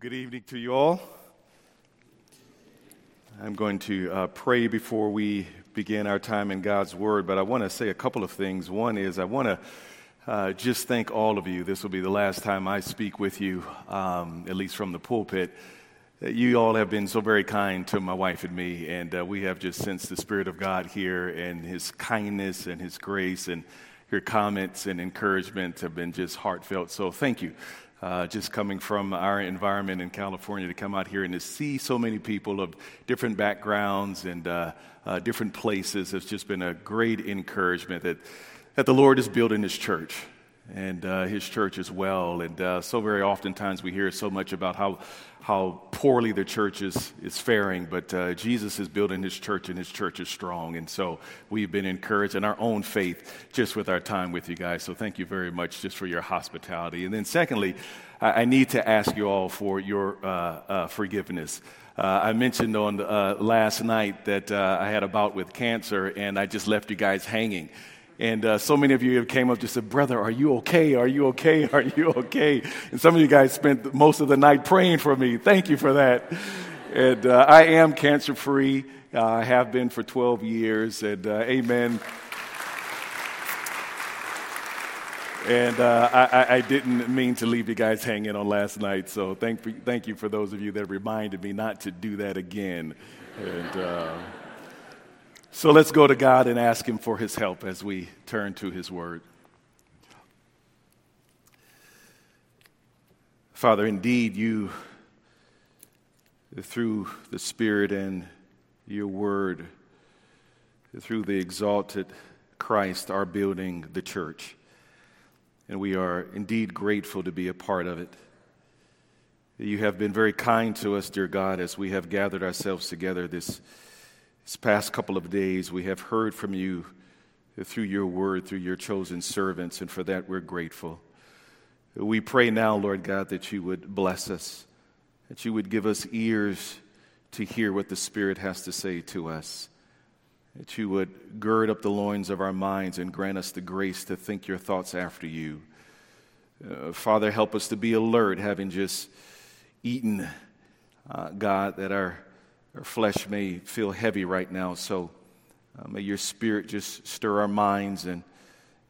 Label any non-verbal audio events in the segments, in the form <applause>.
Good evening to you all. I'm going to uh, pray before we begin our time in God's Word, but I want to say a couple of things. One is I want to uh, just thank all of you. This will be the last time I speak with you, um, at least from the pulpit. You all have been so very kind to my wife and me, and uh, we have just sensed the Spirit of God here and His kindness and His grace, and your comments and encouragement have been just heartfelt. So thank you uh, just coming from our environment in California to come out here and to see so many people of different backgrounds and uh, uh, different places has just been a great encouragement that, that the Lord is building His church and uh, His church as well. And uh, so very oftentimes we hear so much about how how poorly the church is, is faring, but uh, Jesus is building his church and his church is strong. And so we've been encouraged in our own faith just with our time with you guys. So thank you very much just for your hospitality. And then, secondly, I, I need to ask you all for your uh, uh, forgiveness. Uh, I mentioned on uh, last night that uh, I had a bout with cancer and I just left you guys hanging. And uh, so many of you came up to said, Brother, are you okay? Are you okay? <laughs> Are you okay? And some of you guys spent most of the night praying for me. Thank you for that. And uh, I am cancer free. Uh, I have been for 12 years. And uh, amen. And uh, I, I, didn't mean to leave you guys hanging on last night. So thank, thank you for those of you that reminded me not to do that again. And. So let's go to God and ask Him for His help as we turn to His Word. Father, indeed, you, through the Spirit and your Word, through the exalted Christ, are building the church. And we are indeed grateful to be a part of it. You have been very kind to us, dear God, as we have gathered ourselves together this this past couple of days, we have heard from you through your word, through your chosen servants, and for that we're grateful. We pray now, Lord God, that you would bless us, that you would give us ears to hear what the Spirit has to say to us, that you would gird up the loins of our minds and grant us the grace to think your thoughts after you. Uh, Father, help us to be alert, having just eaten, uh, God, that our our flesh may feel heavy right now, so uh, may your spirit just stir our minds and,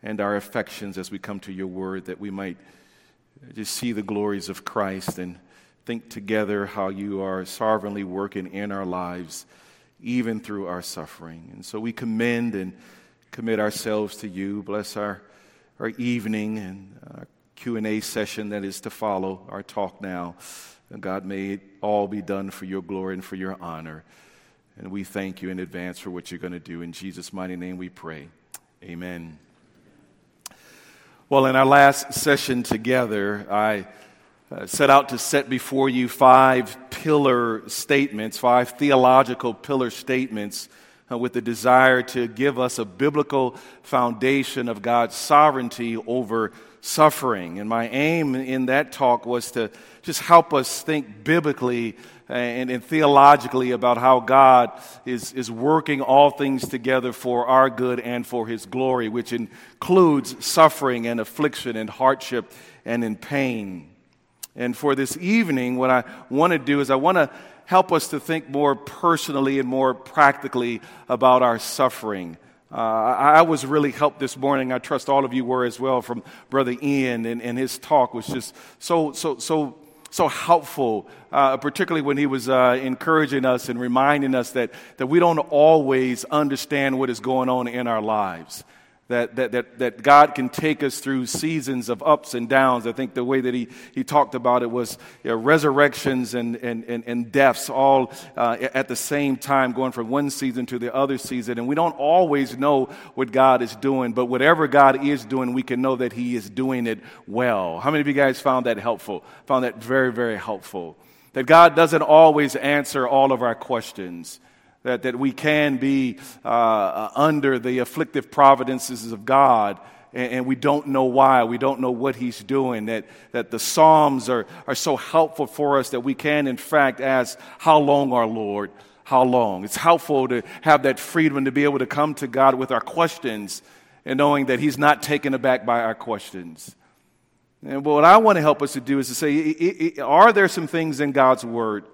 and our affections as we come to your word, that we might just see the glories of Christ and think together how you are sovereignly working in our lives, even through our suffering. And so we commend and commit ourselves to you. Bless our, our evening and our Q&A session that is to follow our talk now. And God, may it all be done for your glory and for your honor. And we thank you in advance for what you're going to do. In Jesus' mighty name we pray. Amen. Well, in our last session together, I uh, set out to set before you five pillar statements, five theological pillar statements, uh, with the desire to give us a biblical foundation of God's sovereignty over suffering. And my aim in that talk was to just help us think biblically and, and, theologically about how God is, is working all things together for our good and for His glory, which includes suffering and affliction and hardship and in pain. And for this evening, what I want to do is I want to help us to think more personally and more practically about our suffering. Uh, I, was really helped this morning. I trust all of you were as well from Brother Ian, and, and his talk was just so, so, so, so helpful, uh, particularly when he was uh, encouraging us and reminding us that, that we don't always understand what is going on in our lives that, that, that, that God can take us through seasons of ups and downs. I think the way that he, he talked about it was you know, resurrections and, and, and, and, deaths all uh, at the same time, going from one season to the other season. And we don't always know what God is doing, but whatever God is doing, we can know that He is doing it well. How many of you guys found that helpful? Found that very, very helpful. That God doesn't always answer all of our questions that, that we can be uh, uh, under the afflictive providences of God and, and, we don't know why. We don't know what He's doing. That, that the Psalms are, are so helpful for us that we can, in fact, ask, How long, our Lord? How long? It's helpful to have that freedom to be able to come to God with our questions and knowing that He's not taken aback by our questions. And what I want to help us to do is to say, are there some things in God's Word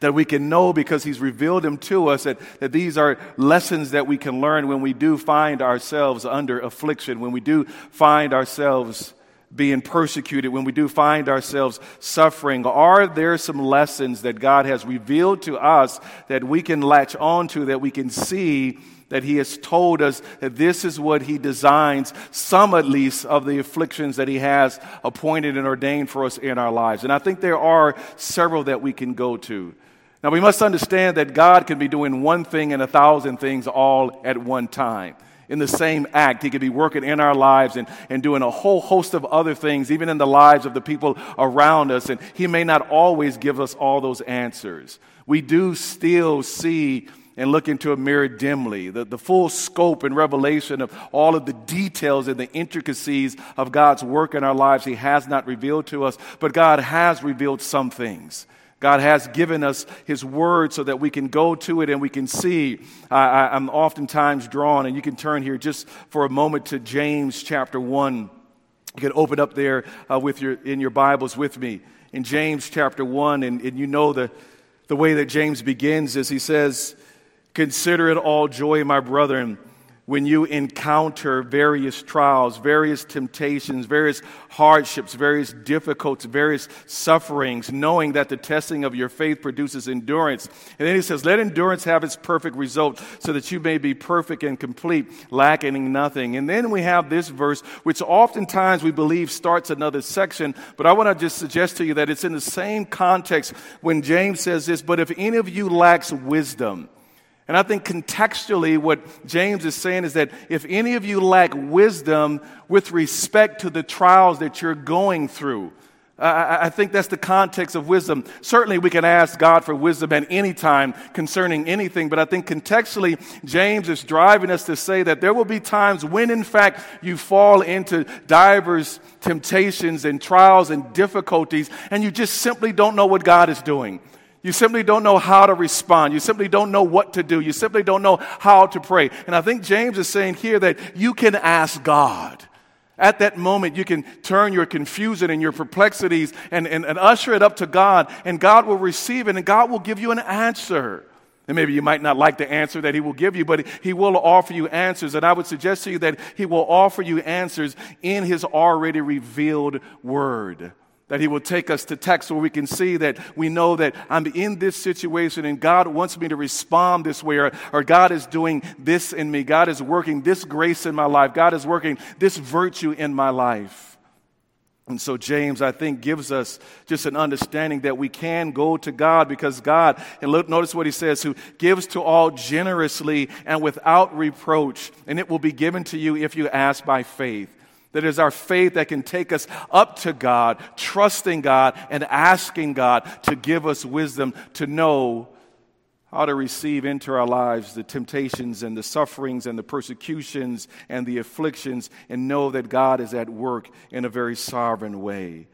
that we can know because He's revealed them to us, that, that these are lessons that we can learn when we do find ourselves under affliction, when we do find ourselves being persecuted, when we do find ourselves suffering? Are there some lessons that God has revealed to us that we can latch on to, that we can see? That he has told us that this is what he designs, some at least, of the afflictions that he has appointed and ordained for us in our lives. And I think there are several that we can go to. Now, we must understand that God can be doing one thing and a thousand things all at one time in the same act. He could be working in our lives and, and doing a whole host of other things, even in the lives of the people around us. And He may not always give us all those answers. We do still see and look into a mirror dimly. The, the full scope and revelation of all of the details and the intricacies of God's work in our lives, He has not revealed to us, but God has revealed some things. God has given us His Word so that we can go to it and we can see. I, am oftentimes drawn, and you can turn here just for a moment to James chapter 1. You can open up there uh, with your, in your Bibles with me. In James chapter 1, and, and you know the, the way that James begins is he says, Consider it all joy, my brethren when you encounter various trials, various temptations, various hardships, various difficulties, various sufferings, knowing that the testing of your faith produces endurance. And then he says, Let endurance have its perfect result, so that you may be perfect and complete, lacking nothing. And then we have this verse, which oftentimes we believe starts another section, but I want to just suggest to you that it's in the same context when James says this, But if any of you lacks wisdom, and I think contextually, what James is saying is that if any of you lack wisdom with respect to the trials that you're going through, I, I think that's the context of wisdom. Certainly, we can ask God for wisdom at any time concerning anything, but I think contextually, James is driving us to say that there will be times when, in fact, you fall into divers temptations and trials and difficulties, and you just simply don't know what God is doing. You simply don't know how to respond. You simply don't know what to do. You simply don't know how to pray. And I think James is saying here that you can ask God. At that moment, you can turn your confusion and your perplexities and, and, and usher it up to God, and God will receive it, and God will give you an answer. And maybe you might not like the answer that he will give you, but he will offer you answers. And I would suggest to you that he will offer you answers in his already revealed word that he will take us to text where we can see that we know that I'm in this situation and God wants me to respond this way, or, or, God is doing this in me. God is working this grace in my life. God is working this virtue in my life. And so, James, I think, gives us just an understanding that we can go to God because God, and look, notice what he says, who gives to all generously and without reproach, and it will be given to you if you ask by faith. That is our faith that can take us up to God, trusting God and asking God to give us wisdom to know how to receive into our lives the temptations and the sufferings and the persecutions and the afflictions and know that God is at work in a very sovereign way.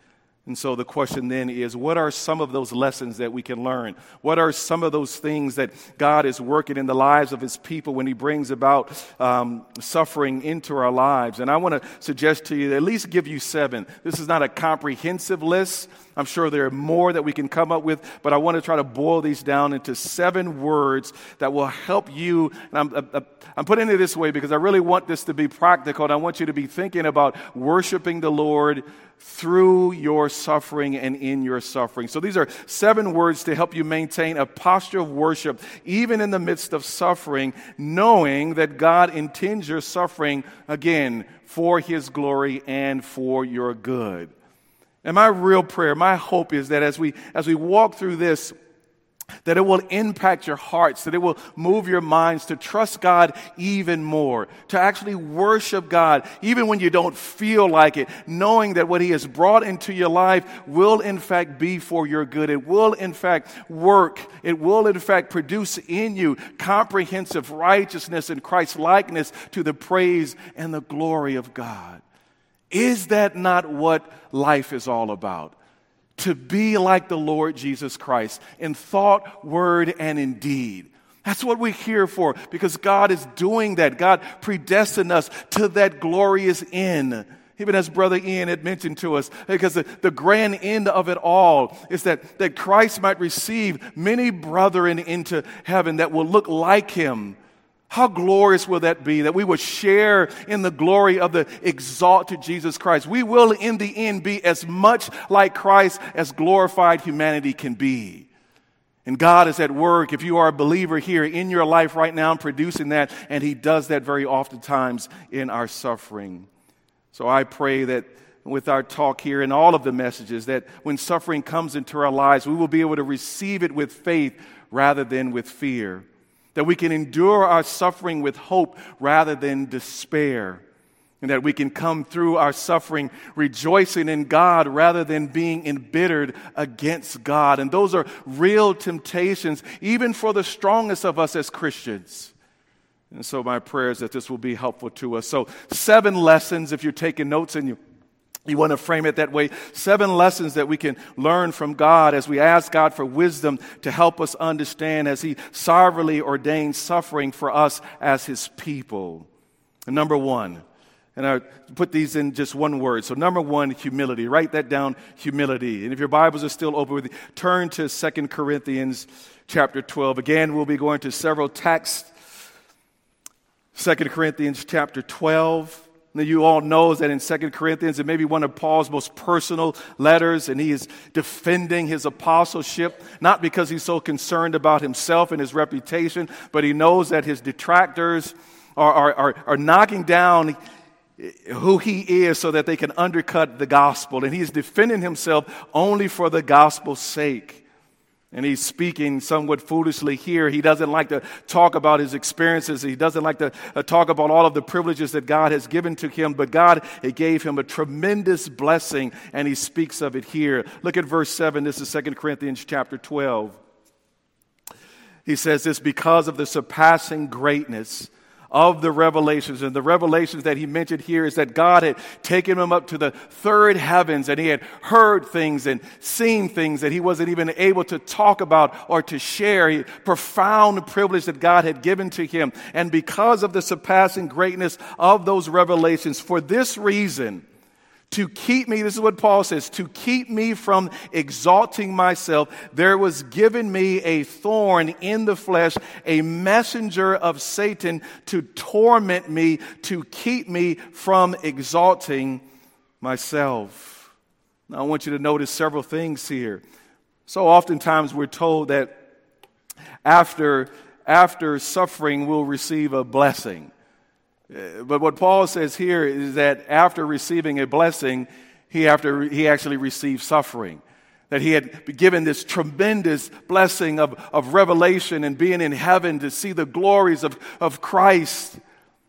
And so the question then is what are some of those lessons that we can learn? What are some of those things that God is working in the lives of His people when He brings about um, suffering into our lives? And I want to suggest to you, at least give you seven. This is not a comprehensive list. I'm sure there are more that we can come up with, but I want to try to boil these down into seven words that will help you. And I'm, uh, uh, I'm putting it this way because I really want this to be practical, and I want you to be thinking about worshiping the Lord through your suffering and in your suffering. So these are seven words to help you maintain a posture of worship, even in the midst of suffering, knowing that God intends your suffering, again, for His glory and for your good. And my real prayer, my hope is that as we, as we walk through this, that it will impact your hearts, that it will move your minds to trust God even more, to actually worship God even when you don't feel like it, knowing that what He has brought into your life will in fact be for your good. It will in fact work. It will in fact produce in you comprehensive righteousness and Christ likeness to the praise and the glory of God. Is that not what life is all about? To be like the Lord Jesus Christ in thought, word, and in deed. That's what we're here for because God is doing that. God predestined us to that glorious end. even as Brother Ian had mentioned to us, because the, the grand end of it all is that, that Christ might receive many brethren into heaven that will look like him. How glorious will that be that we will share in the glory of the exalted Jesus Christ? We will, in the end, be as much like Christ as glorified humanity can be. And God is at work, if you are a believer here in your life right now, producing that, and He does that very oftentimes in our suffering. So I pray that with our talk here and all of the messages, that when suffering comes into our lives, we will be able to receive it with faith rather than with fear. That we can endure our suffering with hope rather than despair and that we can come through our suffering rejoicing in God rather than being embittered against God. And those are real temptations, even for the strongest of us as Christians. And so, my prayer is that this will be helpful to us. So, seven lessons, if you're taking notes and you you want to frame it that way. Seven lessons that we can learn from God as we ask God for wisdom to help us understand as He sovereignly ordains suffering for us as His people. And number one, and I put these in just one word. So, number one, humility. Write that down, humility. And if your Bibles are still open with you, turn to Second Corinthians chapter 12. Again, we'll be going to several texts. Second Corinthians chapter 12. You all know that in Second Corinthians, it may be one of Paul's most personal letters, and he is defending his apostleship, not because he's so concerned about himself and his reputation, but he knows that his detractors are, are, are, are knocking down who he is so that they can undercut the gospel. And he's defending himself only for the gospel's sake. And he's speaking somewhat foolishly here. He doesn't like to talk about his experiences. He doesn't like to uh, talk about all of the privileges that God has given to him. But God it gave him a tremendous blessing, and he speaks of it here. Look at verse 7. This is 2 Corinthians chapter 12. He says this because of the surpassing greatness of the revelations. And the revelations that he mentioned here is that God had taken him up to the third heavens and he had heard things and seen things that he wasn't even able to talk about or to share. He, profound privilege that God had given to him. And because of the surpassing greatness of those revelations, for this reason, to keep me, this is what Paul says, to keep me from exalting myself, there was given me a thorn in the flesh, a messenger of Satan to torment me, to keep me from exalting myself. Now, I want you to notice several things here. So, oftentimes, we're told that after, after suffering, we'll receive a blessing. Uh, but what Paul says here is that after receiving a blessing, he, after, he actually received suffering. That he had given this tremendous blessing of, of revelation and being in heaven to see the glories of, of Christ.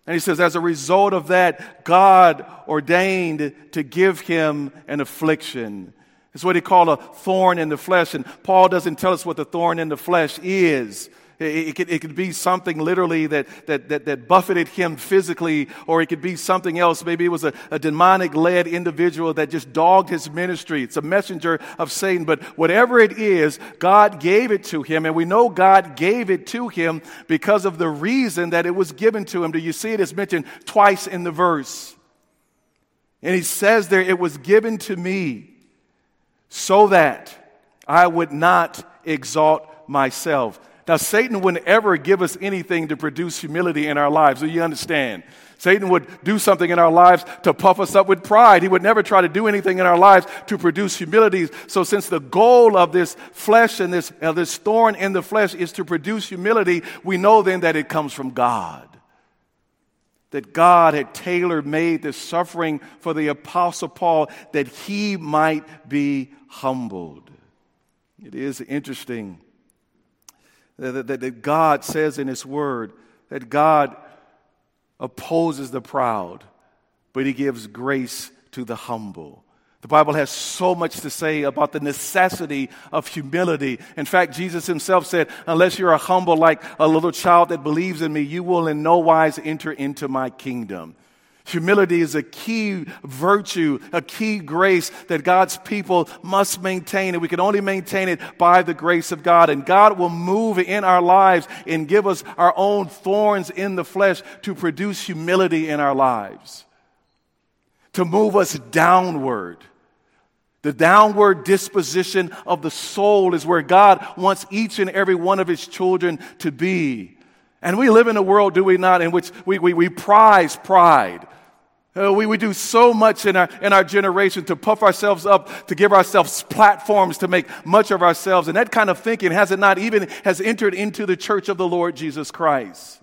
And he says, as a result of that, God ordained to give him an affliction. It's what he called a thorn in the flesh. And Paul doesn't tell us what the thorn in the flesh is. It, could, it could be something literally that, that, that, that, buffeted him physically, or it could be something else. Maybe it was a, a demonic led individual that just dogged his ministry. It's a messenger of Satan. But whatever it is, God gave it to him. And we know God gave it to him because of the reason that it was given to him. Do you see it? It's mentioned twice in the verse. And he says there, it was given to me so that I would not exalt myself. Now, Satan wouldn't ever give us anything to produce humility in our lives. Do you understand? Satan would do something in our lives to puff us up with pride. He would never try to do anything in our lives to produce humility. So, since the goal of this flesh and this, uh, this thorn in the flesh is to produce humility, we know then that it comes from God. That God had tailor made this suffering for the Apostle Paul that he might be humbled. It is interesting that, that, that God says in His Word that God opposes the proud, but He gives grace to the humble. The Bible has so much to say about the necessity of humility. In fact, Jesus himself said, Unless you're a humble like a little child that believes in me, you will in no wise enter into my kingdom. Humility is a key virtue, a key grace that God's people must maintain, and we can only maintain it by the grace of God. And God will move in our lives and give us our own thorns in the flesh to produce humility in our lives. to move us downward. The downward disposition of the soul is where God wants each and every one of his children to be. And we live in a world, do we not, in which we, we, we prize pride. Uh, we, we do so much in our, in our generation to puff ourselves up, to give ourselves platforms, to make much of ourselves. And that kind of thinking has it not even has entered into the church of the Lord Jesus Christ.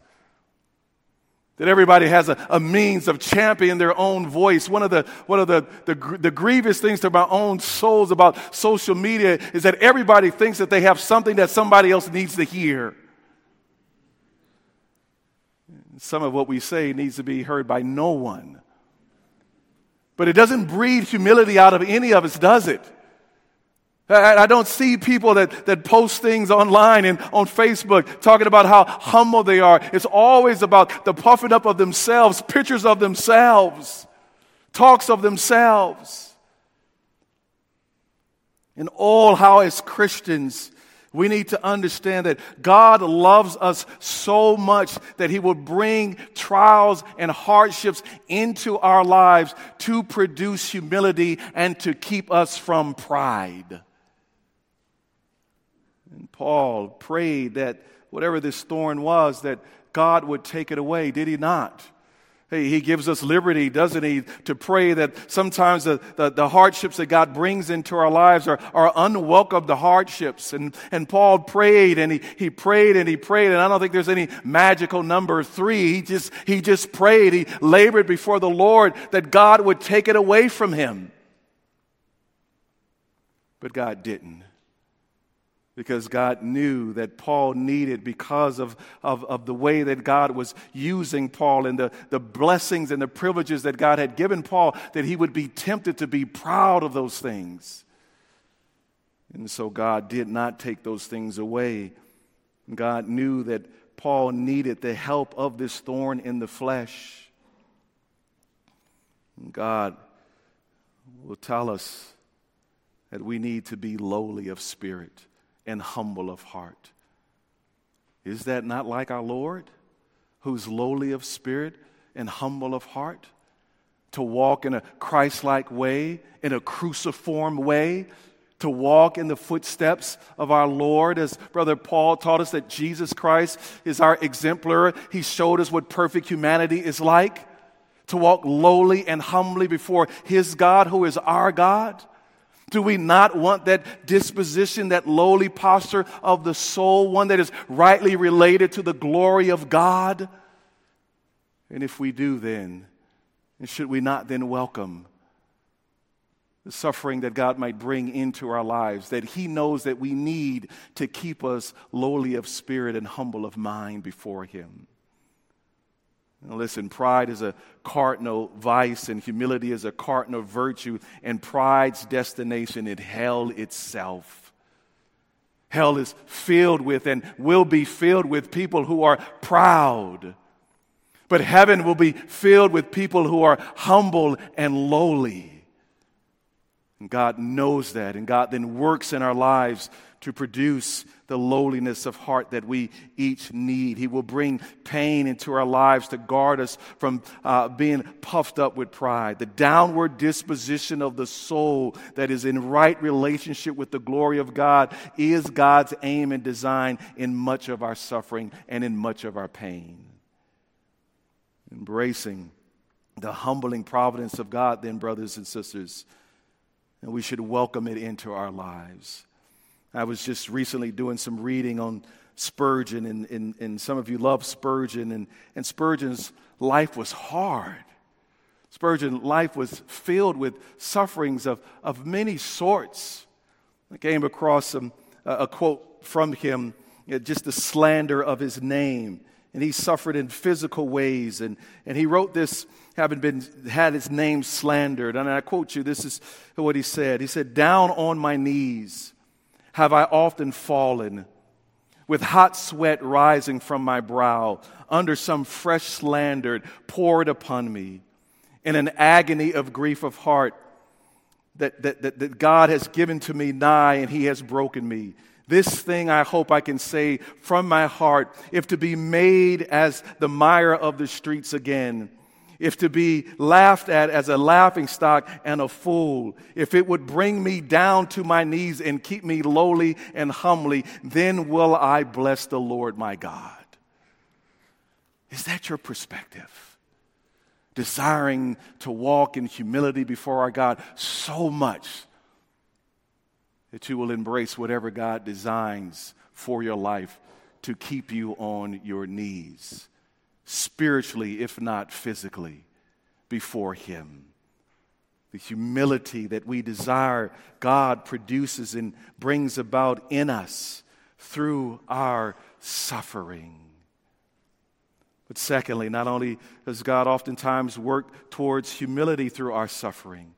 That everybody has a, a means of championing their own voice. One of the, one of the, the, the grievous things to my own souls about social media is that everybody thinks that they have something that somebody else needs to hear. Some of what we say needs to be heard by no one. But it doesn't breed humility out of any of us, does it? I don't see people that, that post things online and on Facebook talking about how humble they are. It's always about the puffing up of themselves, pictures of themselves, talks of themselves. And all how, as Christians, we need to understand that God loves us so much that He will bring trials and hardships into our lives to produce humility and to keep us from pride. And Paul prayed that whatever this thorn was, that God would take it away. Did he not? He gives us liberty, doesn't he, to pray that sometimes the, the, the, hardships that God brings into our lives are, are unwelcome, the hardships. And, and Paul prayed and he, he prayed and he prayed. And I don't think there's any magical number three. He just, he just prayed. He labored before the Lord that God would take it away from him. But God didn't because God knew that Paul needed because of, of, of, the way that God was using Paul and the, the blessings and the privileges that God had given Paul, that he would be tempted to be proud of those things. And so God did not take those things away. God knew that Paul needed the help of this thorn in the flesh. God will tell us that we need to be lowly of spirit and humble of heart. Is that not like our Lord, who's lowly of spirit and humble of heart? To walk in a Christ like way, in a cruciform way, to walk in the footsteps of our Lord, as Brother Paul taught us that Jesus Christ is our exemplar. He showed us what perfect humanity is like to walk lowly and humbly before His God, who is our God. Do we not want that disposition, that lowly posture of the soul, one that is rightly related to the glory of God? And if we do, then, should we not then welcome the suffering that God might bring into our lives, that He knows that we need to keep us lowly of spirit and humble of mind before Him? Now listen, pride is a cardinal vice, and humility is a cardinal virtue, and pride's destination is hell itself. Hell is filled with and will be filled with people who are proud. But heaven will be filled with people who are humble and lowly. And God knows that, and God then works in our lives to produce the lowliness of heart that we each need. He will bring pain into our lives to guard us from uh, being puffed up with pride. The downward disposition of the soul that is in right relationship with the glory of God is God's aim and design in much of our suffering and in much of our pain. Embracing the humbling providence of God, then, brothers and sisters, and we should welcome it into our lives. I was just recently doing some reading on Spurgeon, and, and, and some of you love Spurgeon, and, and Spurgeon's life was hard. Spurgeon's life was filled with sufferings of, of many sorts. I came across some, uh, a quote from him, know, just the slander of his name. And he suffered in physical ways. And, and he wrote this, having been, had his name slandered. And I quote you, this is what he said. He said, Down on my knees have I often fallen with hot sweat rising from my brow under some fresh slander poured upon me in an agony of grief of heart that, that, that, that God has given to me nigh and he has broken me. This thing I hope I can say from my heart, if to be made as the mire of the streets again, if to be laughed at as a laughing stock and a fool, if it would bring me down to my knees and keep me lowly and humbly, then will I bless the Lord my God. Is that your perspective? Desiring to walk in humility before our God so much that you will embrace whatever God designs for your life to keep you on your knees spiritually, if not physically, before Him. The humility that we desire, God produces and brings about in us through our suffering. But secondly, not only does God oftentimes work towards humility through our suffering,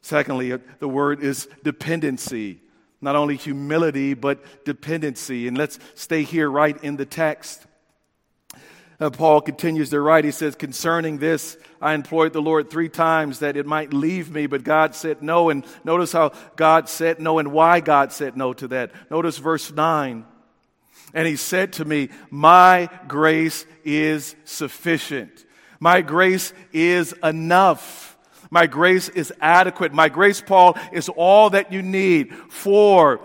secondly, the word is dependency. Not only humility, but dependency. And let's stay here right in the text. Uh, Paul continues to write. He says, Concerning this, I implored the Lord three times that it might leave me, but God said no. And notice how God said no and why God said no to that. Notice verse 9. And he said to me, My grace is sufficient. My grace is enough. My grace is adequate. My grace, Paul, is all that you need for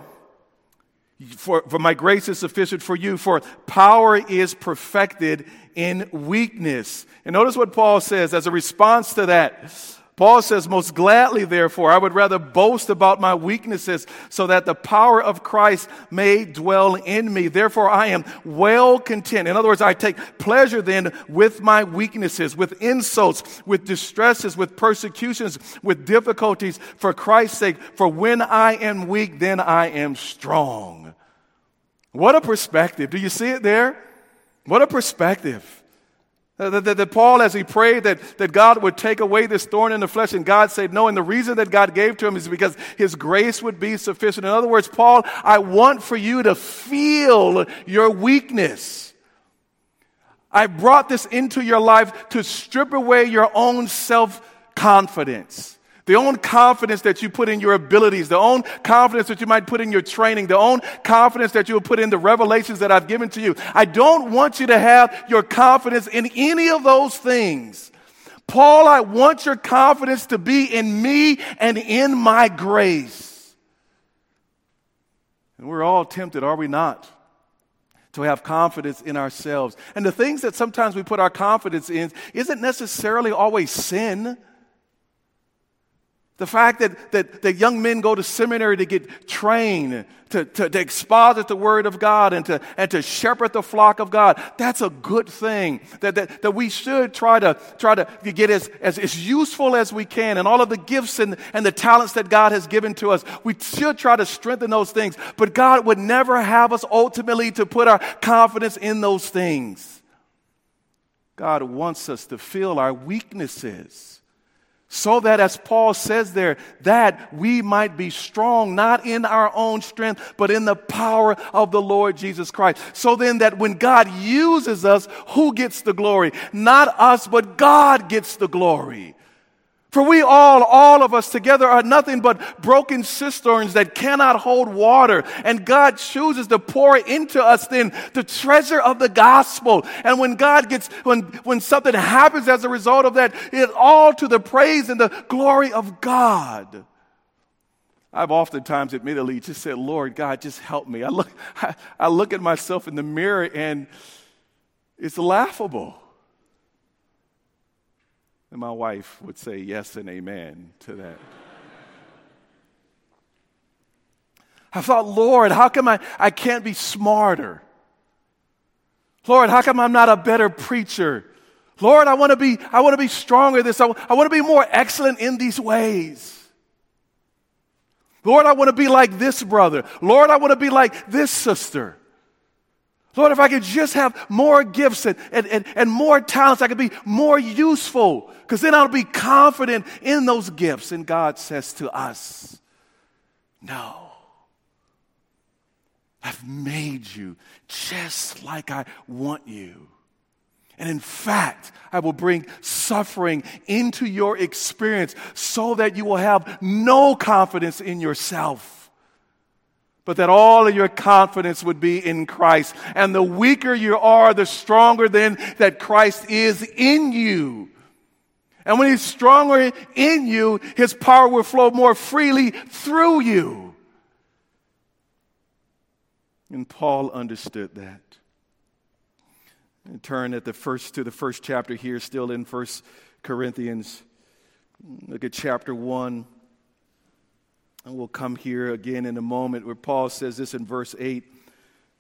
for, for my grace is sufficient for you, for power is perfected in weakness. And notice what Paul says as a response to that. Paul says, Most gladly, therefore, I would rather boast about my weaknesses so that the power of Christ may dwell in me. Therefore, I am well content. In other words, I take pleasure then with my weaknesses, with insults, with distresses, with persecutions, with difficulties for Christ's sake. For when I am weak, then I am strong. What a perspective. Do you see it there? What a perspective. That, Paul, as he prayed that, that God would take away this thorn in the flesh, and God said no. And the reason that God gave to him is because his grace would be sufficient. In other words, Paul, I want for you to feel your weakness. I brought this into your life to strip away your own self confidence the own confidence that you put in your abilities, the own confidence that you might put in your training, the own confidence that you will put in the revelations that I've given to you. I don't want you to have your confidence in any of those things. Paul, I want your confidence to be in me and in my grace. And we're all tempted, are we not? To have confidence in ourselves. And the things that sometimes we put our confidence in isn't necessarily always sin. The fact that, that, that young men go to seminary to get trained, to, to, to exposit the word of God and to, and to shepherd the flock of God, that's a good thing. That, that, that we should try to, try to get as, as, as useful as we can and all of the gifts and, and the talents that God has given to us. We should try to strengthen those things. But God would never have us ultimately to put our confidence in those things. God wants us to feel our weaknesses so that, as Paul says there, that we might be strong, not in our own strength, but in the power of the Lord Jesus Christ. So then, that when God uses us, who gets the glory? Not us, but God gets the glory. For we all, all of us together are nothing but broken cisterns that cannot hold water. And God chooses to pour into us then the treasure of the gospel. And when God gets, when, when something happens as a result of that, it's all to the praise and the glory of God. I've oftentimes admittedly just said, Lord God, just help me. I look, I, <laughs> I look at myself in the mirror and it's laughable. And my wife would say yes and amen to that. I thought, Lord, how come I, I can't be smarter? Lord, how come I'm not a better preacher? Lord, I want to be, I want to be stronger this. I, I want to be more excellent in these ways. Lord, I want to be like this brother. Lord, I want to be like this sister. Lord, if I could just have more gifts and, and, and, and more talents, I could be more useful because then I'll be confident in those gifts. And God says to us, No, I've made you just like I want you. And in fact, I will bring suffering into your experience so that you will have no confidence in yourself but that all of your confidence would be in Christ. And the weaker you are, the stronger then that Christ is in you. And when He's stronger in you, His power will flow more freely through you. And Paul understood that. And turn at the first to the first chapter here, still in First Corinthians. Look at chapter one. And we'll come here again in a moment where Paul says this in verse 8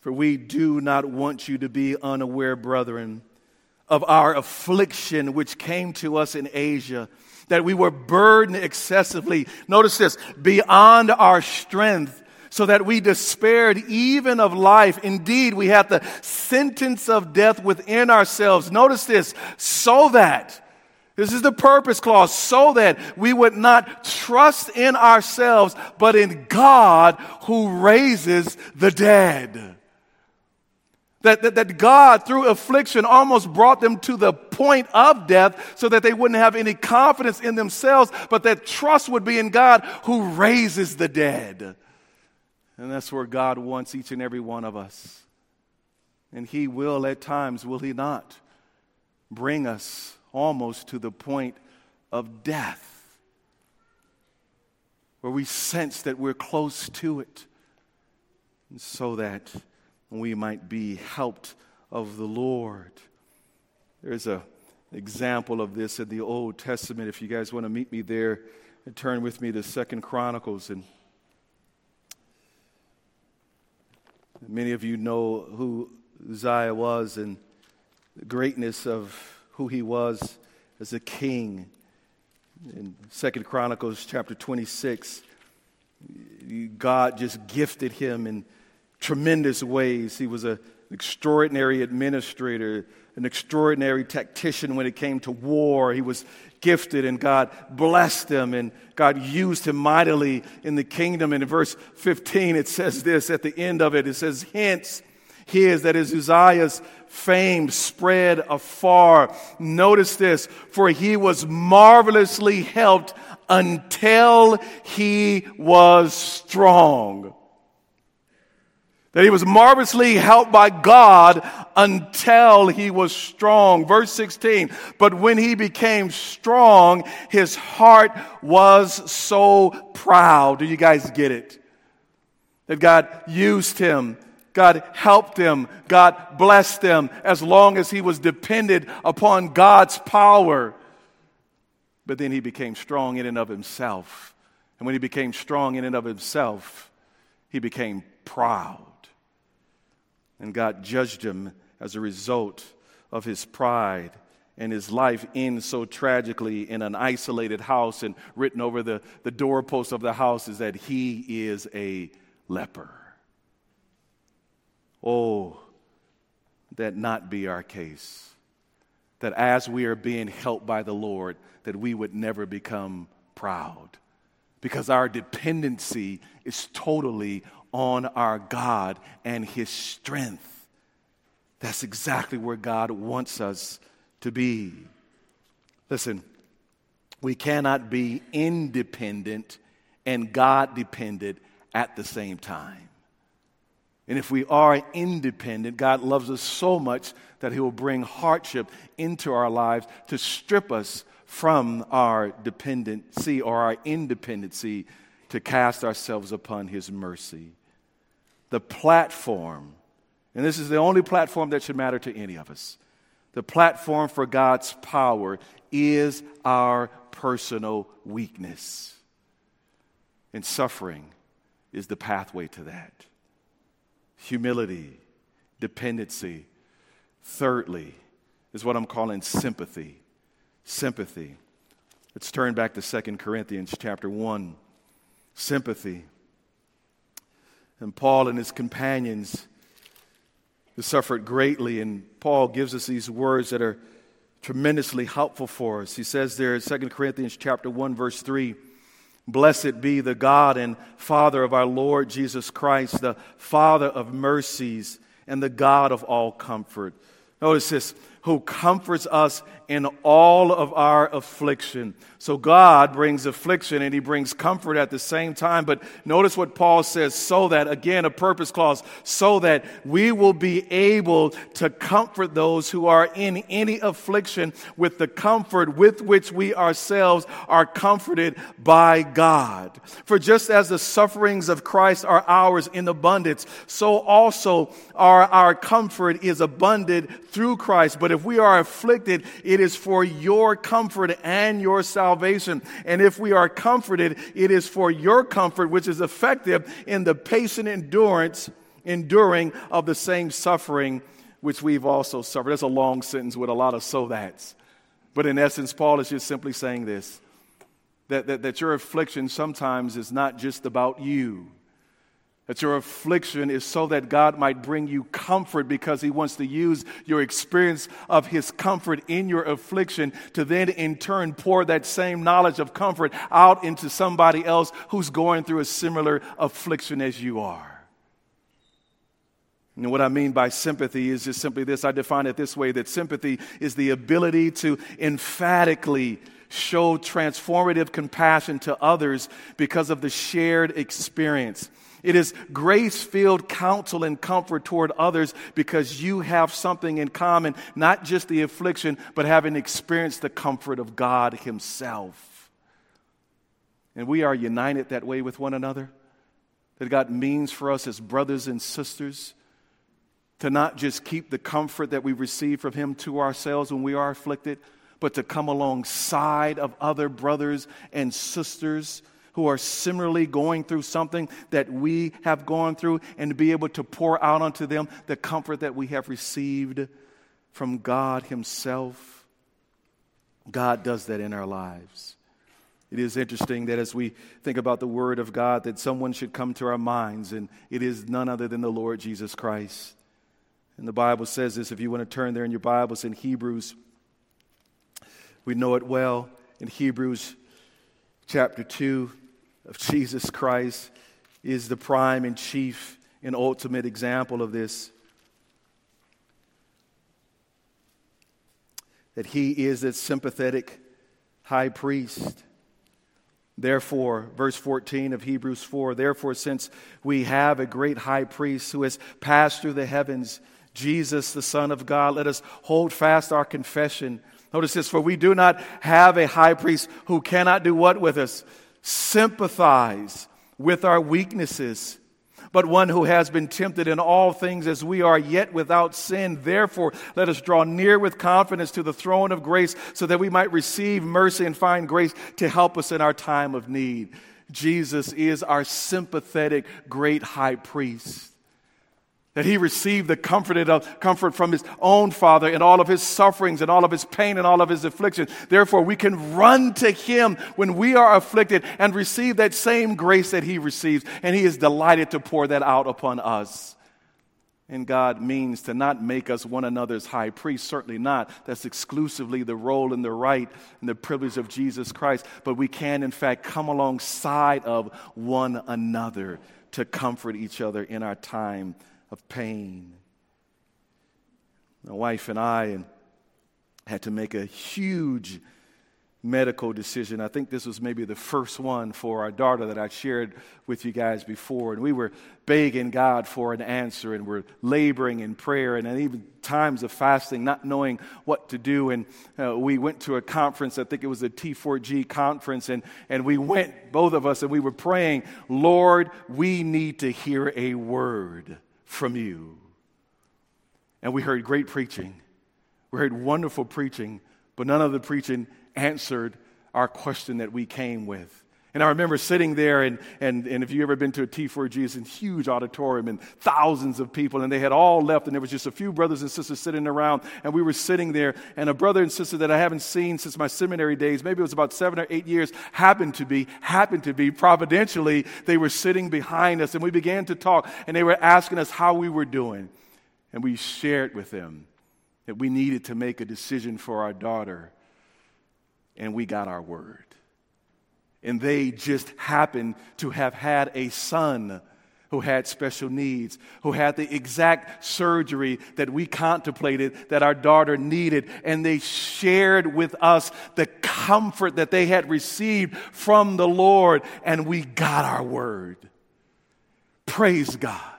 For we do not want you to be unaware, brethren, of our affliction which came to us in Asia, that we were burdened excessively. Notice this beyond our strength so that we despaired even of life. Indeed, we had the sentence of death within ourselves. Notice this, so that, this is the purpose clause, so that we would not trust in ourselves, but in God who raises the dead. That, that, that, God, through affliction, almost brought them to the point of death so that they wouldn't have any confidence in themselves, but that trust would be in God who raises the dead. And that's where God wants each and every one of us. And He will, at times, will He not, bring us almost to the point of death, where we sense that we're close to it, so that we might be helped of the Lord. There's an example of this in the Old Testament. If you guys want to meet me there, turn with me to Second Chronicles and Many of you know who Uzziah was and the greatness of who he was as a king. In Second Chronicles chapter 26, God just gifted him in tremendous ways. He was an extraordinary administrator, an extraordinary tactician when it came to war. He was gifted and God blessed him and God used him mightily in the kingdom. And in verse 15, it says this at the end of it it says, Hence, his, that is Uzziah's fame spread afar. Notice this, for he was marvelously helped until he was strong that he was marvelously helped by God until he was strong. Verse 16, but when he became strong, his heart was so proud. Do you guys get it? That God used him. God helped him. God blessed him as long as he was dependent upon God's power. But then he became strong in and of himself. And when he became strong in and of himself, he became proud. And God judged him as a result of his pride. And his life ends so tragically in an isolated house, and written over the, the doorpost of the house is that he is a leper. Oh, that not be our case. That as we are being helped by the Lord, that we would never become proud. Because our dependency is totally on our God and His strength. That's exactly where God wants us to be. Listen, we cannot be independent and God dependent at the same time. And if we are independent, God loves us so much that He will bring hardship into our lives to strip us from our dependency or our independency to cast ourselves upon His mercy the platform, and this is the only platform that should matter to any of us. The platform for God's power is our personal weakness. And suffering is the pathway to that. Humility, dependency. Thirdly, is what I'm calling sympathy. Sympathy. Let's turn back to 2 Corinthians chapter 1. Sympathy. And Paul and his companions suffered greatly. And Paul gives us these words that are tremendously helpful for us. He says there in 2 Corinthians chapter 1, verse 3. Blessed be the God and Father of our Lord Jesus Christ, the Father of mercies and the God of all comfort. Notice this who comforts us in all of our affliction. So God brings affliction and he brings comfort at the same time. But notice what Paul says so that, again, a purpose clause, so that we will be able to comfort those who are in any affliction with the comfort with which we ourselves are comforted by God. For just as the sufferings of Christ are ours in abundance, so also our, our comfort is abundant through Christ. But if we are afflicted, it is for your comfort and your salvation. And if we are comforted, it is for your comfort, which is effective in the patient endurance, enduring of the same suffering which we've also suffered. That's a long sentence with a lot of so that's. But in essence, Paul is just simply saying this that, that, that your affliction sometimes is not just about you that your affliction is so that God might bring you comfort because He wants to use your experience of His comfort in your affliction to then in turn pour that same knowledge of comfort out into somebody else who's going through a similar affliction as you are. And what I mean by sympathy is just simply this I define it this way that sympathy is the ability to emphatically show transformative compassion to others because of the shared experience. It is grace filled counsel and comfort toward others because you have something in common, not just the affliction, but having experienced the comfort of God Himself. And we are united that way with one another. That God means for us as brothers and sisters to not just keep the comfort that we receive from Him to ourselves when we are afflicted, but to come alongside of other brothers and sisters who are similarly going through something that we have gone through and to be able to pour out onto them the comfort that we have received from God Himself. God does that in our lives. It is interesting that as we think about the Word of God, that someone should come to our minds, and it is none other than the Lord Jesus Christ. And the Bible says this, if you want to turn there in your Bibles in Hebrews, we know it well in Hebrews chapter 2 of Jesus Christ is the prime and chief and ultimate example of this. That he is a sympathetic high priest. Therefore, verse 14 of Hebrews 4 Therefore, since we have a great high priest who has passed through the heavens, Jesus, the Son of God, let us hold fast our confession. Notice this, for we do not have a high priest who cannot do what with us? sympathize with our weaknesses, but one who has been tempted in all things as we are, yet without sin. Therefore, let us draw near with confidence to the throne of grace so that we might receive mercy and find grace to help us in our time of need. Jesus is our sympathetic great high priest that he received the comforted of, comfort from his own father in all of his sufferings and all of his pain and all of his affliction. Therefore, we can run to him when we are afflicted and receive that same grace that he receives, and he is delighted to pour that out upon us. And God means to not make us one another's high priest, certainly not. That's exclusively the role and the right and the privilege of Jesus Christ. But we can, in fact, come alongside of one another to comfort each other in our time of pain. My wife and I had to make a huge medical decision. I think this was maybe the first one for our daughter that I shared with you guys before. And we were begging God for an answer and we're laboring in prayer and even times of fasting, not knowing what to do. And uh, we went to a conference, I think it was a T4G conference, and, and we went, both of us, and we were praying, Lord, we need to hear a word from you. And we heard great preaching. We heard wonderful preaching, but none of the preaching answered our question that we came with. And I remember sitting there, and, and, and if you've ever been to a T4G, it's a huge auditorium and thousands of people, and they had all left, and there was just a few brothers and sisters sitting around, and we were sitting there, and a brother and sister that I haven't seen since my seminary days, maybe it was about seven or eight years, happened to be, happened to be, providentially, they were sitting behind us, and we began to talk, and they were asking us how we were doing. And we shared with them that we needed to make a decision for our daughter, and we got our word and they just happened to have had a son who had special needs, who had the exact surgery that we contemplated that our daughter needed. And they shared with us the comfort that they had received from the Lord, and we got our word. Praise God.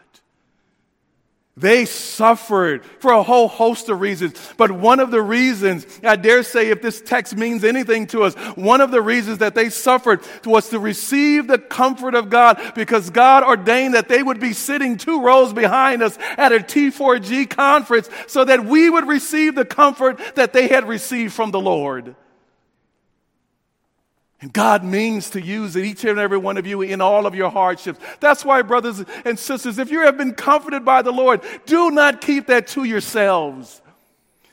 They suffered for a whole host of reasons. But one of the reasons, I dare say, if this text means anything to us, one of the reasons that they suffered was to receive the comfort of God because God ordained that they would be sitting two rows behind us at a T4G conference so that we would receive the comfort that they had received from the Lord. And God means to use each and every one of you in all of your hardships. That's why, brothers and sisters, if you have been comforted by the Lord, do not keep that to yourselves.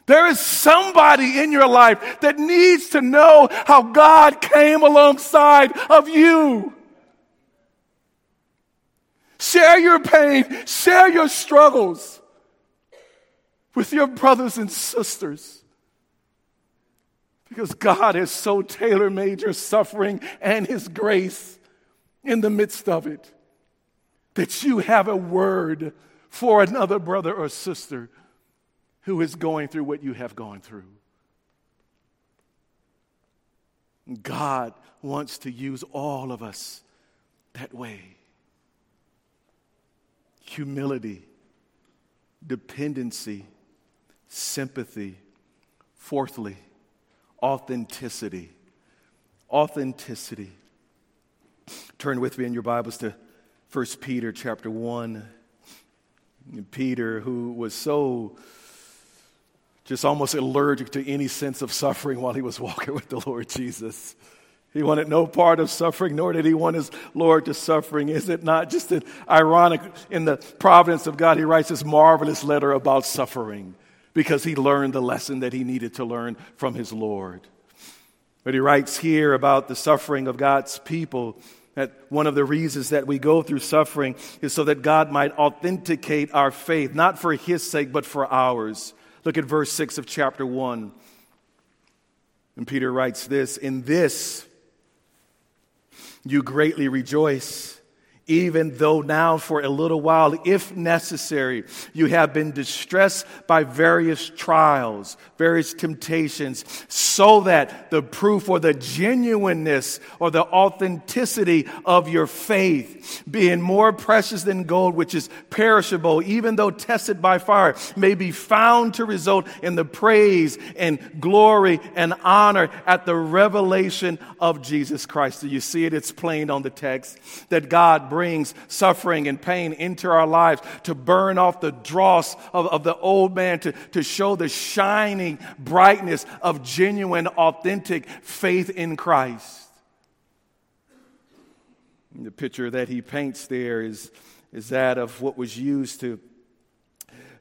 There is somebody in your life that needs to know how God came alongside of you. Share your pain, share your struggles with your brothers and sisters. Because God has so tailor made your suffering and His grace in the midst of it that you have a word for another brother or sister who is going through what you have gone through. God wants to use all of us that way. Humility, dependency, sympathy. Fourthly, authenticity. Authenticity. Turn with me in your Bibles to 1 Peter chapter 1. Peter, who was so just almost allergic to any sense of suffering while he was walking with the Lord Jesus. He wanted no part of suffering, nor did he want his Lord to suffering. Is it not just ironic in the providence of God? He writes this marvelous letter about suffering because he learned the lesson that he needed to learn from his Lord. But he writes here about the suffering of God's people that one of the reasons that we go through suffering is so that God might authenticate our faith, not for his sake, but for ours. Look at verse 6 of chapter 1. And Peter writes this In this you greatly rejoice even though now for a little while, if necessary, you have been distressed by various trials, various temptations, so that the proof or the genuineness or the authenticity of your faith, being more precious than gold, which is perishable, even though tested by fire, may be found to result in the praise and glory and honor at the revelation of Jesus Christ. Do you see it? It's plain on the text that God brings suffering and pain into our lives to burn off the dross of, of the old man, to, to show the shining brightness of genuine, authentic faith in Christ. And the picture that he paints there is, is that of what was used to,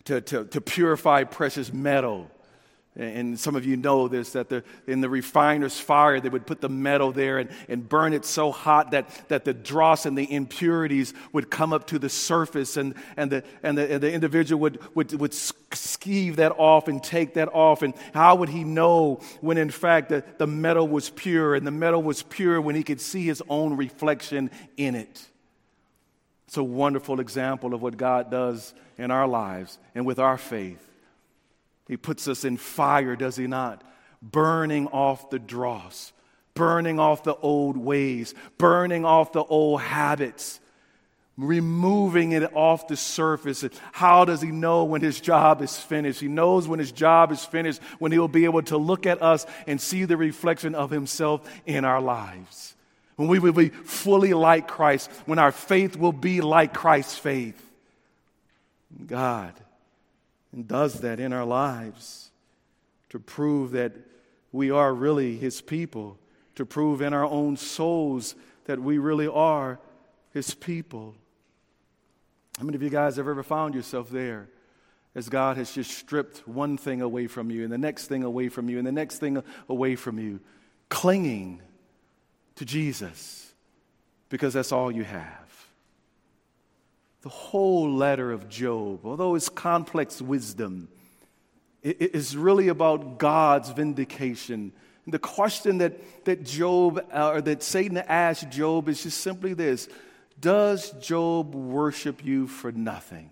to, to, to purify precious metal. And some of you know this that the, in the refiner's fire, they would put the metal there and, and burn it so hot that, that the dross and the impurities would come up to the surface, and, and, the, and, the, and the individual would, would, would skeeve that off and take that off. And how would he know when, in fact, the, the metal was pure? And the metal was pure when he could see his own reflection in it. It's a wonderful example of what God does in our lives and with our faith. He puts us in fire, does he not? Burning off the dross, burning off the old ways, burning off the old habits, removing it off the surface. How does he know when his job is finished? He knows when his job is finished, when he'll be able to look at us and see the reflection of himself in our lives. When we will be fully like Christ, when our faith will be like Christ's faith. God and does that in our lives to prove that we are really His people, to prove in our own souls that we really are His people. How many of you guys have ever found yourself there? As God has just stripped one thing away from you, and the next thing away from you, and the next thing away from you, clinging to Jesus because that's all you have the whole letter of Job, although it's complex wisdom, it is really about God's vindication. And the question that, that Job, uh, or that Satan asked Job is just simply this Does Job worship you for nothing?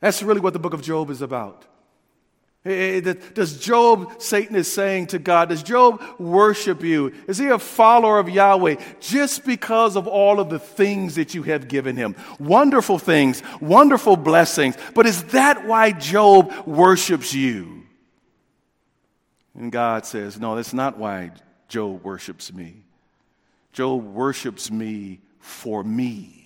That's really what the book of Job is about. Eh, eh, eh, does Job, Satan is saying to God, does Job worship you? Is he a follower of Yahweh just because of all of the things that you have given him? Wonderful things, wonderful blessings. But is that why Job worships you? And God says, no, that's not why Job worships me. Job worships me for me.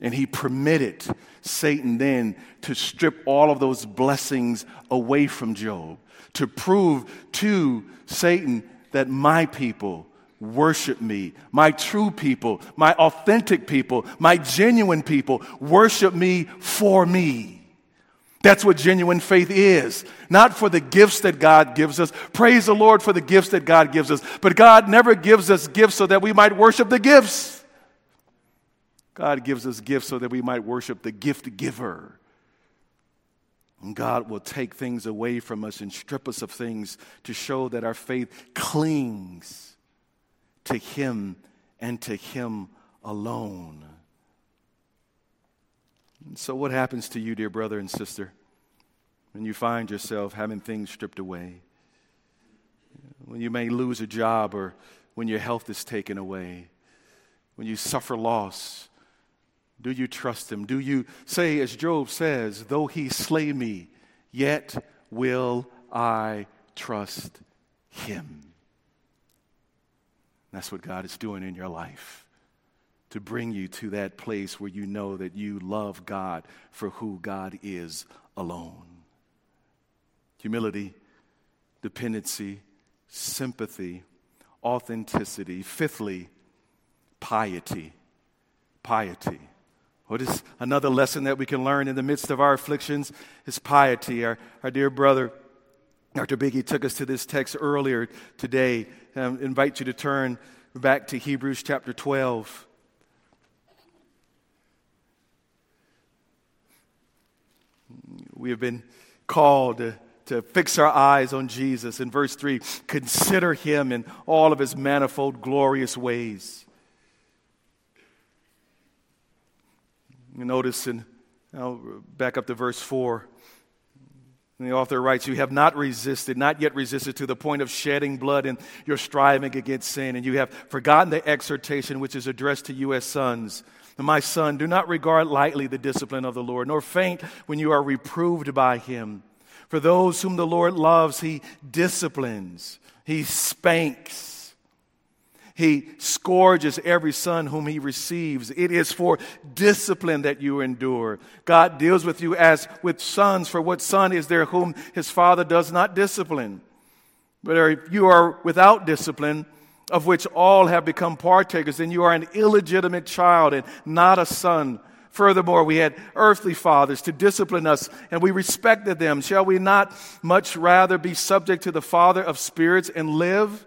And he permitted Satan then to strip all of those blessings away from Job, to prove to Satan that my people worship me. My true people, my authentic people, my genuine people worship me for me. That's what genuine faith is. Not for the gifts that God gives us. Praise the Lord for the gifts that God gives us. But God never gives us gifts so that we might worship the gifts. God gives us gifts so that we might worship the gift giver. And God will take things away from us and strip us of things to show that our faith clings to Him and to Him alone. And so, what happens to you, dear brother and sister, when you find yourself having things stripped away? When you may lose a job or when your health is taken away? When you suffer loss? Do you trust him? Do you say, as Job says, though he slay me, yet will I trust him? That's what God is doing in your life to bring you to that place where you know that you love God for who God is alone. Humility, dependency, sympathy, authenticity. Fifthly, piety. Piety. What is another lesson that we can learn in the midst of our afflictions is piety. Our, our dear brother, Dr. Biggie, took us to this text earlier today. I um, invite you to turn back to Hebrews chapter 12. We have been called to, to fix our eyes on Jesus. In verse 3, consider him in all of his manifold glorious ways notice in, I'll back up to verse 4. And the author writes, You have not resisted, not yet resisted to the point of shedding blood in your striving against sin, and you have forgotten the exhortation which is addressed to you as sons. My son, do not regard lightly the discipline of the Lord, nor faint when you are reproved by him. For those whom the Lord loves, he disciplines, he spanks he scourges every son whom he receives. It is for discipline that you endure. God deals with you as with sons, for what son is there whom his father does not discipline? But if you are without discipline, of which all have become partakers, then you are an illegitimate child and not a son. Furthermore, we had earthly fathers to discipline us, and we respected them. Shall we not much rather be subject to the Father of spirits and live?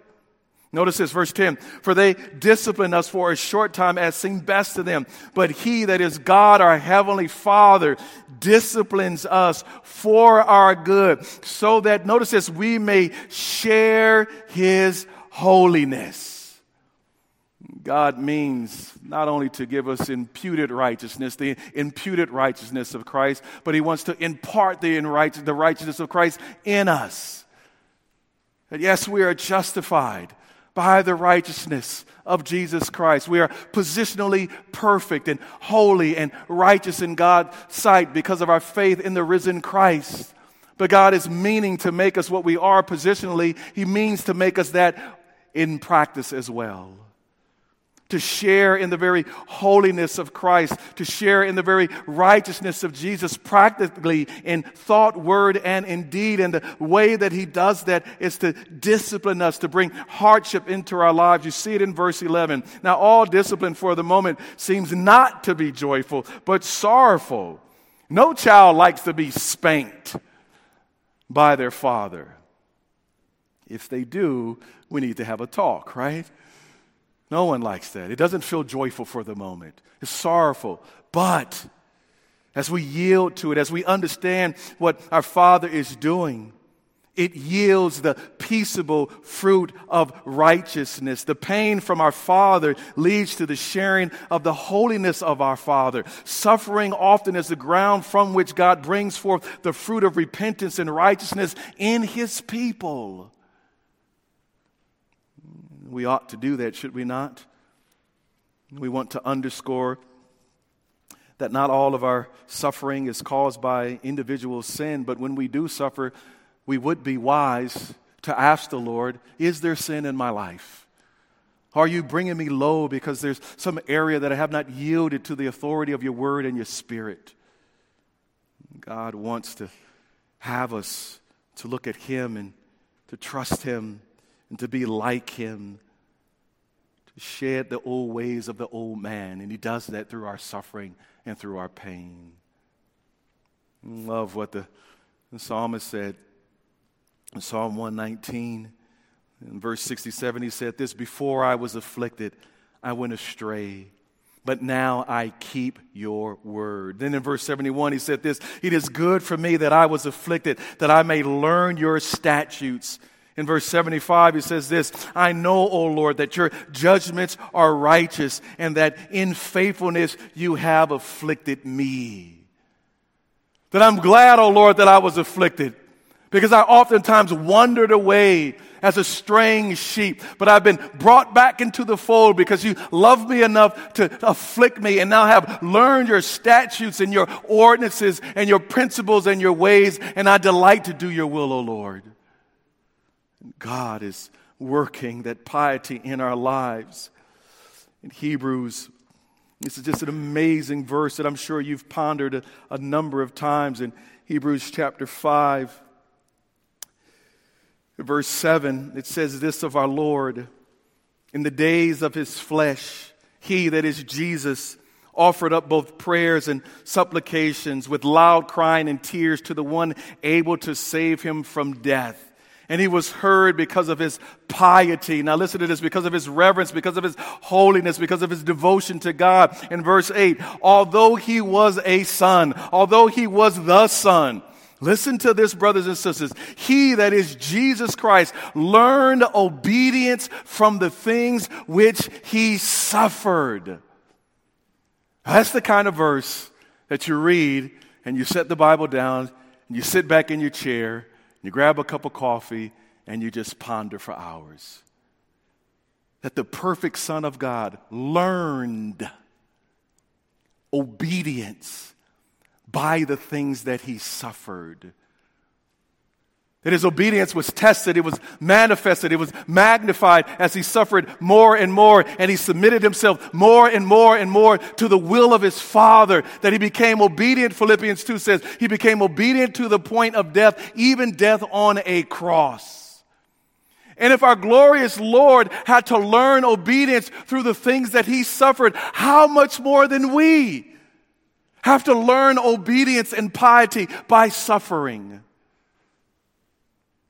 Notice this, verse 10. For they discipline us for a short time as seemed best to them. But he that is God, our heavenly Father, disciplines us for our good, so that, notice this, we may share his holiness. God means not only to give us imputed righteousness, the imputed righteousness of Christ, but he wants to impart the, the righteousness of Christ in us. That yes, we are justified by the righteousness of Jesus Christ. We are positionally perfect and holy and righteous in God's sight because of our faith in the risen Christ. But God is meaning to make us what we are positionally, He means to make us that in practice as well to share in the very holiness of Christ, to share in the very righteousness of Jesus practically in thought, word, and in deed. And the way that he does that is to discipline us, to bring hardship into our lives. You see it in verse 11. Now, all discipline for the moment seems not to be joyful, but sorrowful. No child likes to be spanked by their father. If they do, we need to have a talk, right? No one likes that. It doesn't feel joyful for the moment, it's sorrowful. But as we yield to it, as we understand what our Father is doing, It yields the peaceable fruit of righteousness. The pain from our Father leads to the sharing of the holiness of our Father. Suffering often is the ground from which God brings forth the fruit of repentance and righteousness in His people. We ought to do that, should we not? We want to underscore that not all of our suffering is caused by individual sin, but when we do suffer, we would be wise to ask the Lord, Is there sin in my life? Are you bringing me low because there's some area that I have not yielded to the authority of your word and your spirit? God wants to have us to look at Him and to trust Him and to be like Him, to shed the old ways of the old man. And He does that through our suffering and through our pain. Love what the, the psalmist said in Psalm 119, in verse 67, he said this Before I was afflicted, I went astray, but now I keep your word. Then in verse 71, he said this It is good for me that I was afflicted, that I may learn your statutes. In verse 75, he says this I know, O Lord, that your judgments are righteous, and that in faithfulness you have afflicted me. That I'm glad, O Lord, that I was afflicted because I oftentimes wandered away as a straying sheep, but I've been brought back into the fold because you love me enough to afflict me and now have learned your statutes and your ordinances and your principles and your ways, and I delight to do your will, O Lord. God is working that piety in our lives. In Hebrews, this is just an amazing verse that I'm sure you've pondered a, a number of times in Hebrews chapter 5 verse 7, it says this of our Lord In the days of his flesh, he, that is Jesus, offered up both prayers and supplications with loud crying and tears to the one able to save him from death. And he was heard because of his piety. Now listen to this because of his reverence, because of his holiness, because of his devotion to God. In verse 8, although he was a son, although he was the son, Listen to this, brothers and sisters. He, that is Jesus Christ, learned obedience from the things which he suffered. That's the kind of verse that you read and you set the Bible down and you sit back in your chair, you grab a cup of coffee, and you just ponder for hours. That the perfect Son of God learned obedience by the things that he suffered. That his obedience was tested, it was manifested, it was magnified as he suffered more and more, and he submitted himself more and more and more to the will of his Father. That he became obedient, Philippians 2 says, he became obedient to the point of death, even death on a cross. And if our glorious Lord had to learn obedience through the things that he suffered, how much more than we? have to learn obedience and piety by suffering.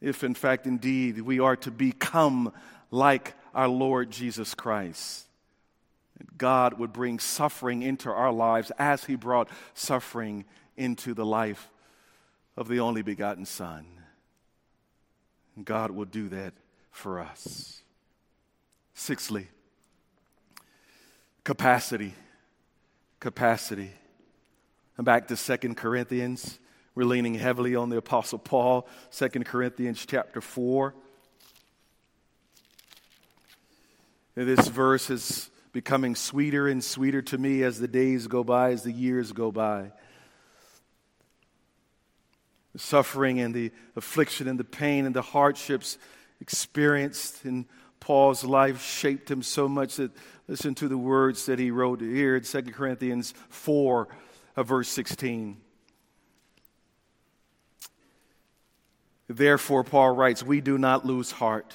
If, in fact, indeed, we are to become like our Lord Jesus Christ. God would bring suffering into our lives as He brought suffering into the life of the only begotten Son. God will do that for us. Sixthly, capacity. Capacity. And back to Second Corinthians. We're leaning heavily on the Apostle Paul, Second Corinthians chapter 4. This verse is becoming sweeter and sweeter to me as the days go by, as the years go by. The suffering and the affliction and the pain and the hardships experienced in Paul's life shaped him so much that listen to the words that he wrote here in 2 Corinthians 4 of verse 16. Therefore, Paul writes, We do not lose heart.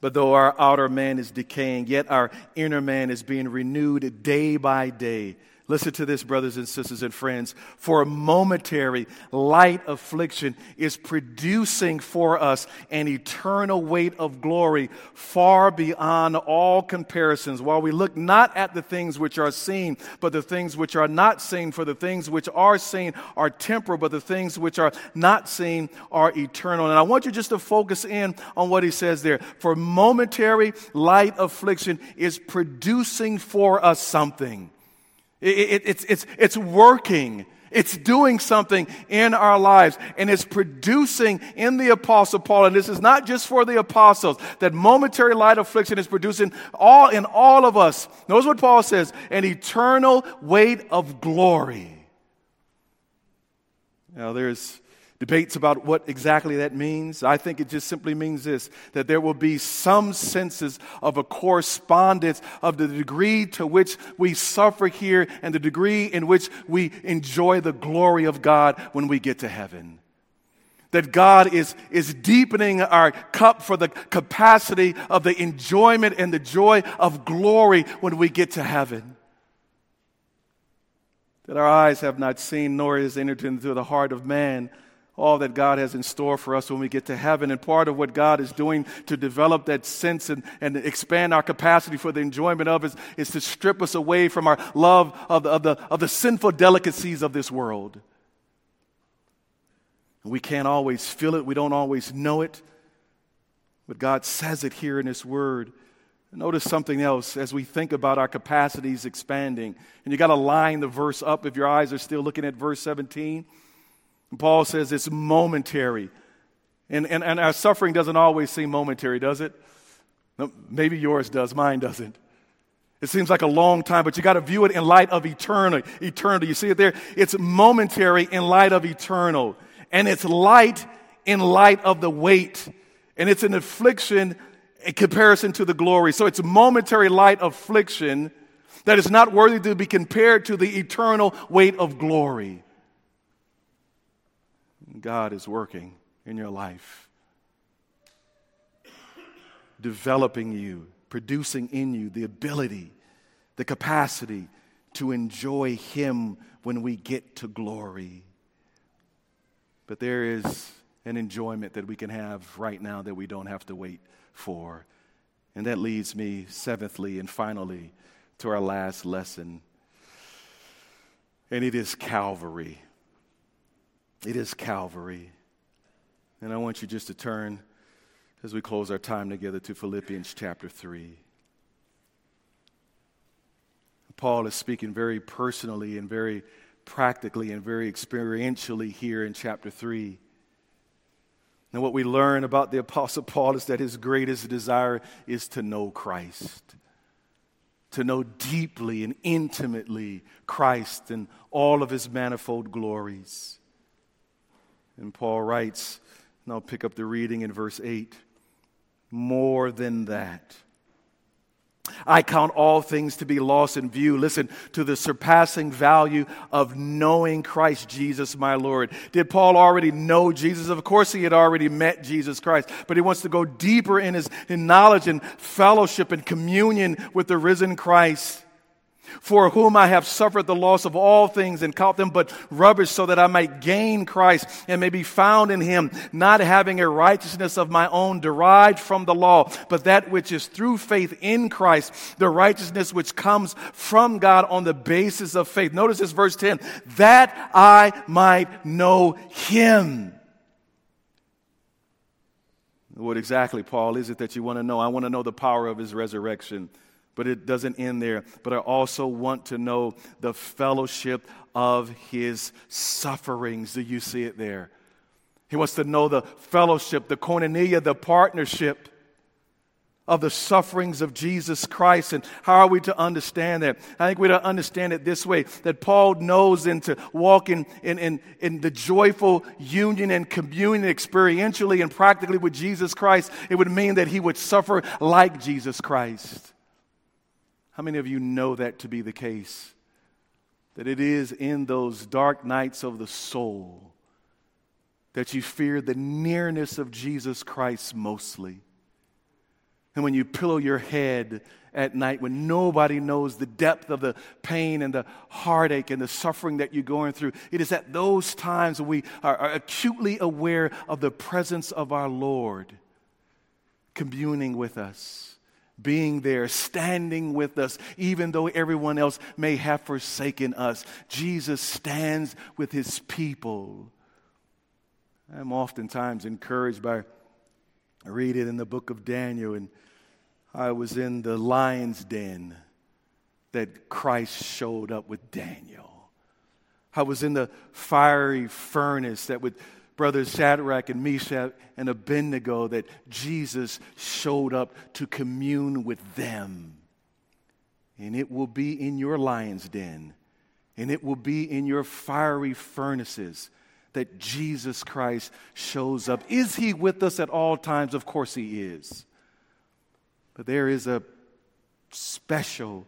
But though our outer man is decaying, yet our inner man is being renewed day by day. Listen to this, brothers and sisters and friends. For a momentary light affliction is producing for us an eternal weight of glory far beyond all comparisons. While we look not at the things which are seen, but the things which are not seen, for the things which are seen are temporal, but the things which are not seen are eternal. And I want you just to focus in on what he says there. For momentary light affliction is producing for us something. It, it, it's, it's, it's working. It's doing something in our lives and it's producing in the apostle Paul. And this is not just for the apostles. That momentary light affliction is producing all in all of us. Notice what Paul says, an eternal weight of glory. Now there's debates about what exactly that means. I think it just simply means this that there will be some senses of a correspondence of the degree to which we suffer here and the degree in which we enjoy the glory of God when we get to heaven. That God is, is deepening our cup for the capacity of the enjoyment and the joy of glory when we get to heaven. That our eyes have not seen, nor is entered into the heart of man all that God has in store for us when we get to heaven. And part of what God is doing to develop that sense and, and expand our capacity for the enjoyment of it is to strip us away from our love of the, of the, of the sinful delicacies of this world. We can't always feel it, we don't always know it, but God says it here in His Word. Notice something else as we think about our capacities expanding. And you got to line the verse up if your eyes are still looking at verse 17. Paul says it's momentary. And, and, and our suffering doesn't always seem momentary, does it? Maybe yours does, mine doesn't. It seems like a long time, but you got to view it in light of eternal. Eternity. You see it there? It's momentary in light of eternal. And it's light in light of the weight. And it's an affliction in comparison to the glory. So it's momentary light affliction that is not worthy to be compared to the eternal weight of glory. God is working in your life, developing you, producing in you the ability, the capacity to enjoy Him when we get to glory. But there is an enjoyment that we can have right now that we don't have to wait for. And that leads me, seventhly and finally, to our last lesson. And it is Calvary. It is Calvary. And I want you just to turn as we close our time together to Philippians chapter 3. Paul is speaking very personally and very practically and very experientially here in chapter 3. And what we learn about the Apostle Paul is that his greatest desire is to know Christ, to know deeply and intimately Christ and all of his manifold glories. And Paul writes, and I'll pick up the reading in verse 8 more than that. I count all things to be lost in view. Listen to the surpassing value of knowing Christ Jesus, my Lord. Did Paul already know Jesus? Of course, he had already met Jesus Christ, but he wants to go deeper in his in knowledge and fellowship and communion with the risen Christ for whom I have suffered the loss of all things and count them but rubbish so that I might gain Christ and may be found in him, not having a righteousness of my own derived from the law, but that which is through faith in Christ, the righteousness which comes from God on the basis of faith. Notice this verse 10, that I might know him. What exactly, Paul, is it that you want to know? I want to know the power of his resurrection but it doesn't end there. But I also want to know the fellowship of his sufferings. Do you see it there? He wants to know the fellowship, the koinonia, the partnership of the sufferings of Jesus Christ. And how are we to understand that? I think we're to understand it this way that Paul knows and to walk in, in, in, in the joyful union and communion experientially and practically with Jesus Christ, it would mean that he would suffer like Jesus Christ. How many of you know that to be the case? That it is in those dark nights of the soul that you fear the nearness of Jesus Christ mostly. And when you pillow your head at night, when nobody knows the depth of the pain and the heartache and the suffering that you're going through, it is at those times when we are, are acutely aware of the presence of our Lord communing with us, being there, standing with us, even though everyone else may have forsaken us. Jesus stands with his people. I'm oftentimes encouraged by I read it in the book of Daniel, and I was in the lion's den that Christ showed up with Daniel. I was in the fiery furnace that with brothers Shadrach and Meshach and Abednego that Jesus showed up to commune with them. And it will be in your lion's den, and it will be in your fiery furnaces that Jesus Christ shows up. Is he with us at all times? Of course he is. But there is a special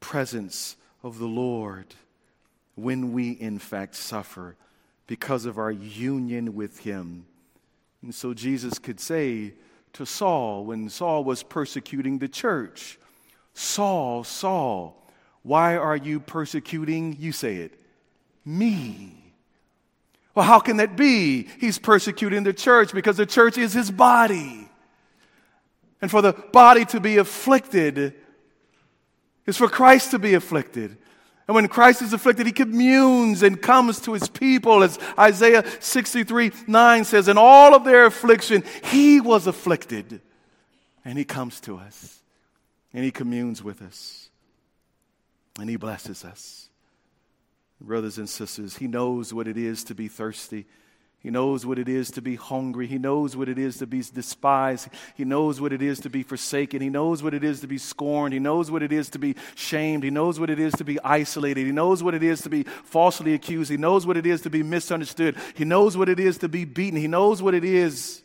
presence of the Lord when we, in fact, suffer because of our union with him. And so Jesus could say to Saul, when Saul was persecuting the church, Saul, Saul, why are you persecuting, you say it, me? Well, how can that be? He's persecuting the church because the church is his body. And for the body to be afflicted is for Christ to be afflicted. And when Christ is afflicted, he communes and comes to his people, as Isaiah 63 9 says, In all of their affliction, he was afflicted. And he comes to us, and he communes with us, and he blesses us. Brothers and sisters, He knows what it is to be thirsty. He knows what it is to be hungry. He knows what it is to be despised. He knows what it is to be forsaken. He knows what it is to be scorned. He knows what it is to be shamed. He knows what it is to be isolated. He knows what it is to be falsely accused. He knows what it is to be misunderstood. He knows what it is to be beaten. He knows what it is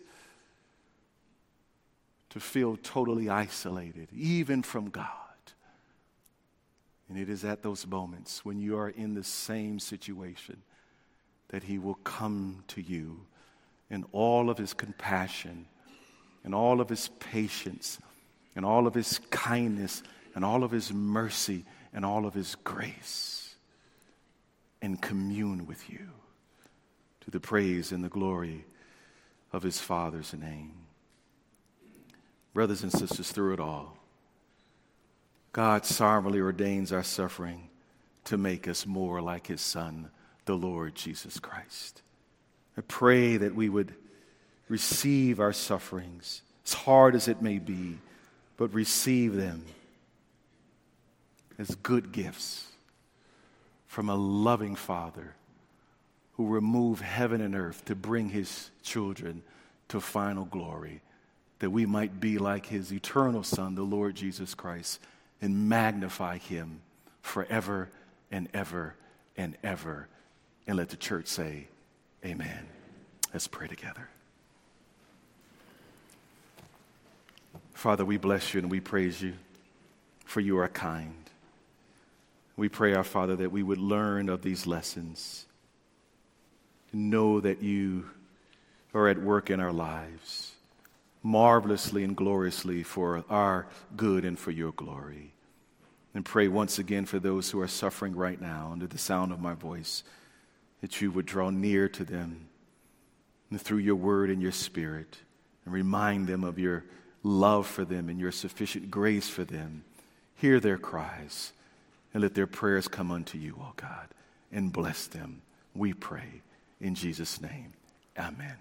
to feel totally isolated, even from God. And it is at those moments when you are in the same situation that He will come to you in all of His compassion, in all of His patience, in all of His kindness, and all of His mercy, and all of His grace, and commune with you to the praise and the glory of His Father's name. Brothers and sisters, through it all, God sovereignly ordains our suffering to make us more like his Son, the Lord Jesus Christ. I pray that we would receive our sufferings, as hard as it may be, but receive them as good gifts from a loving Father who removed heaven and earth to bring his children to final glory, that we might be like his eternal Son, the Lord Jesus Christ and magnify him forever and ever and ever. And let the church say, Amen. Let's pray together. Father, we bless you and we praise you, for you are kind. We pray, our Father, that we would learn of these lessons, know that you are at work in our lives marvelously and gloriously for our good and for your glory. And pray once again for those who are suffering right now under the sound of my voice, that you would draw near to them through your word and your spirit and remind them of your love for them and your sufficient grace for them. Hear their cries and let their prayers come unto you, O God, and bless them. We pray in Jesus' name. Amen.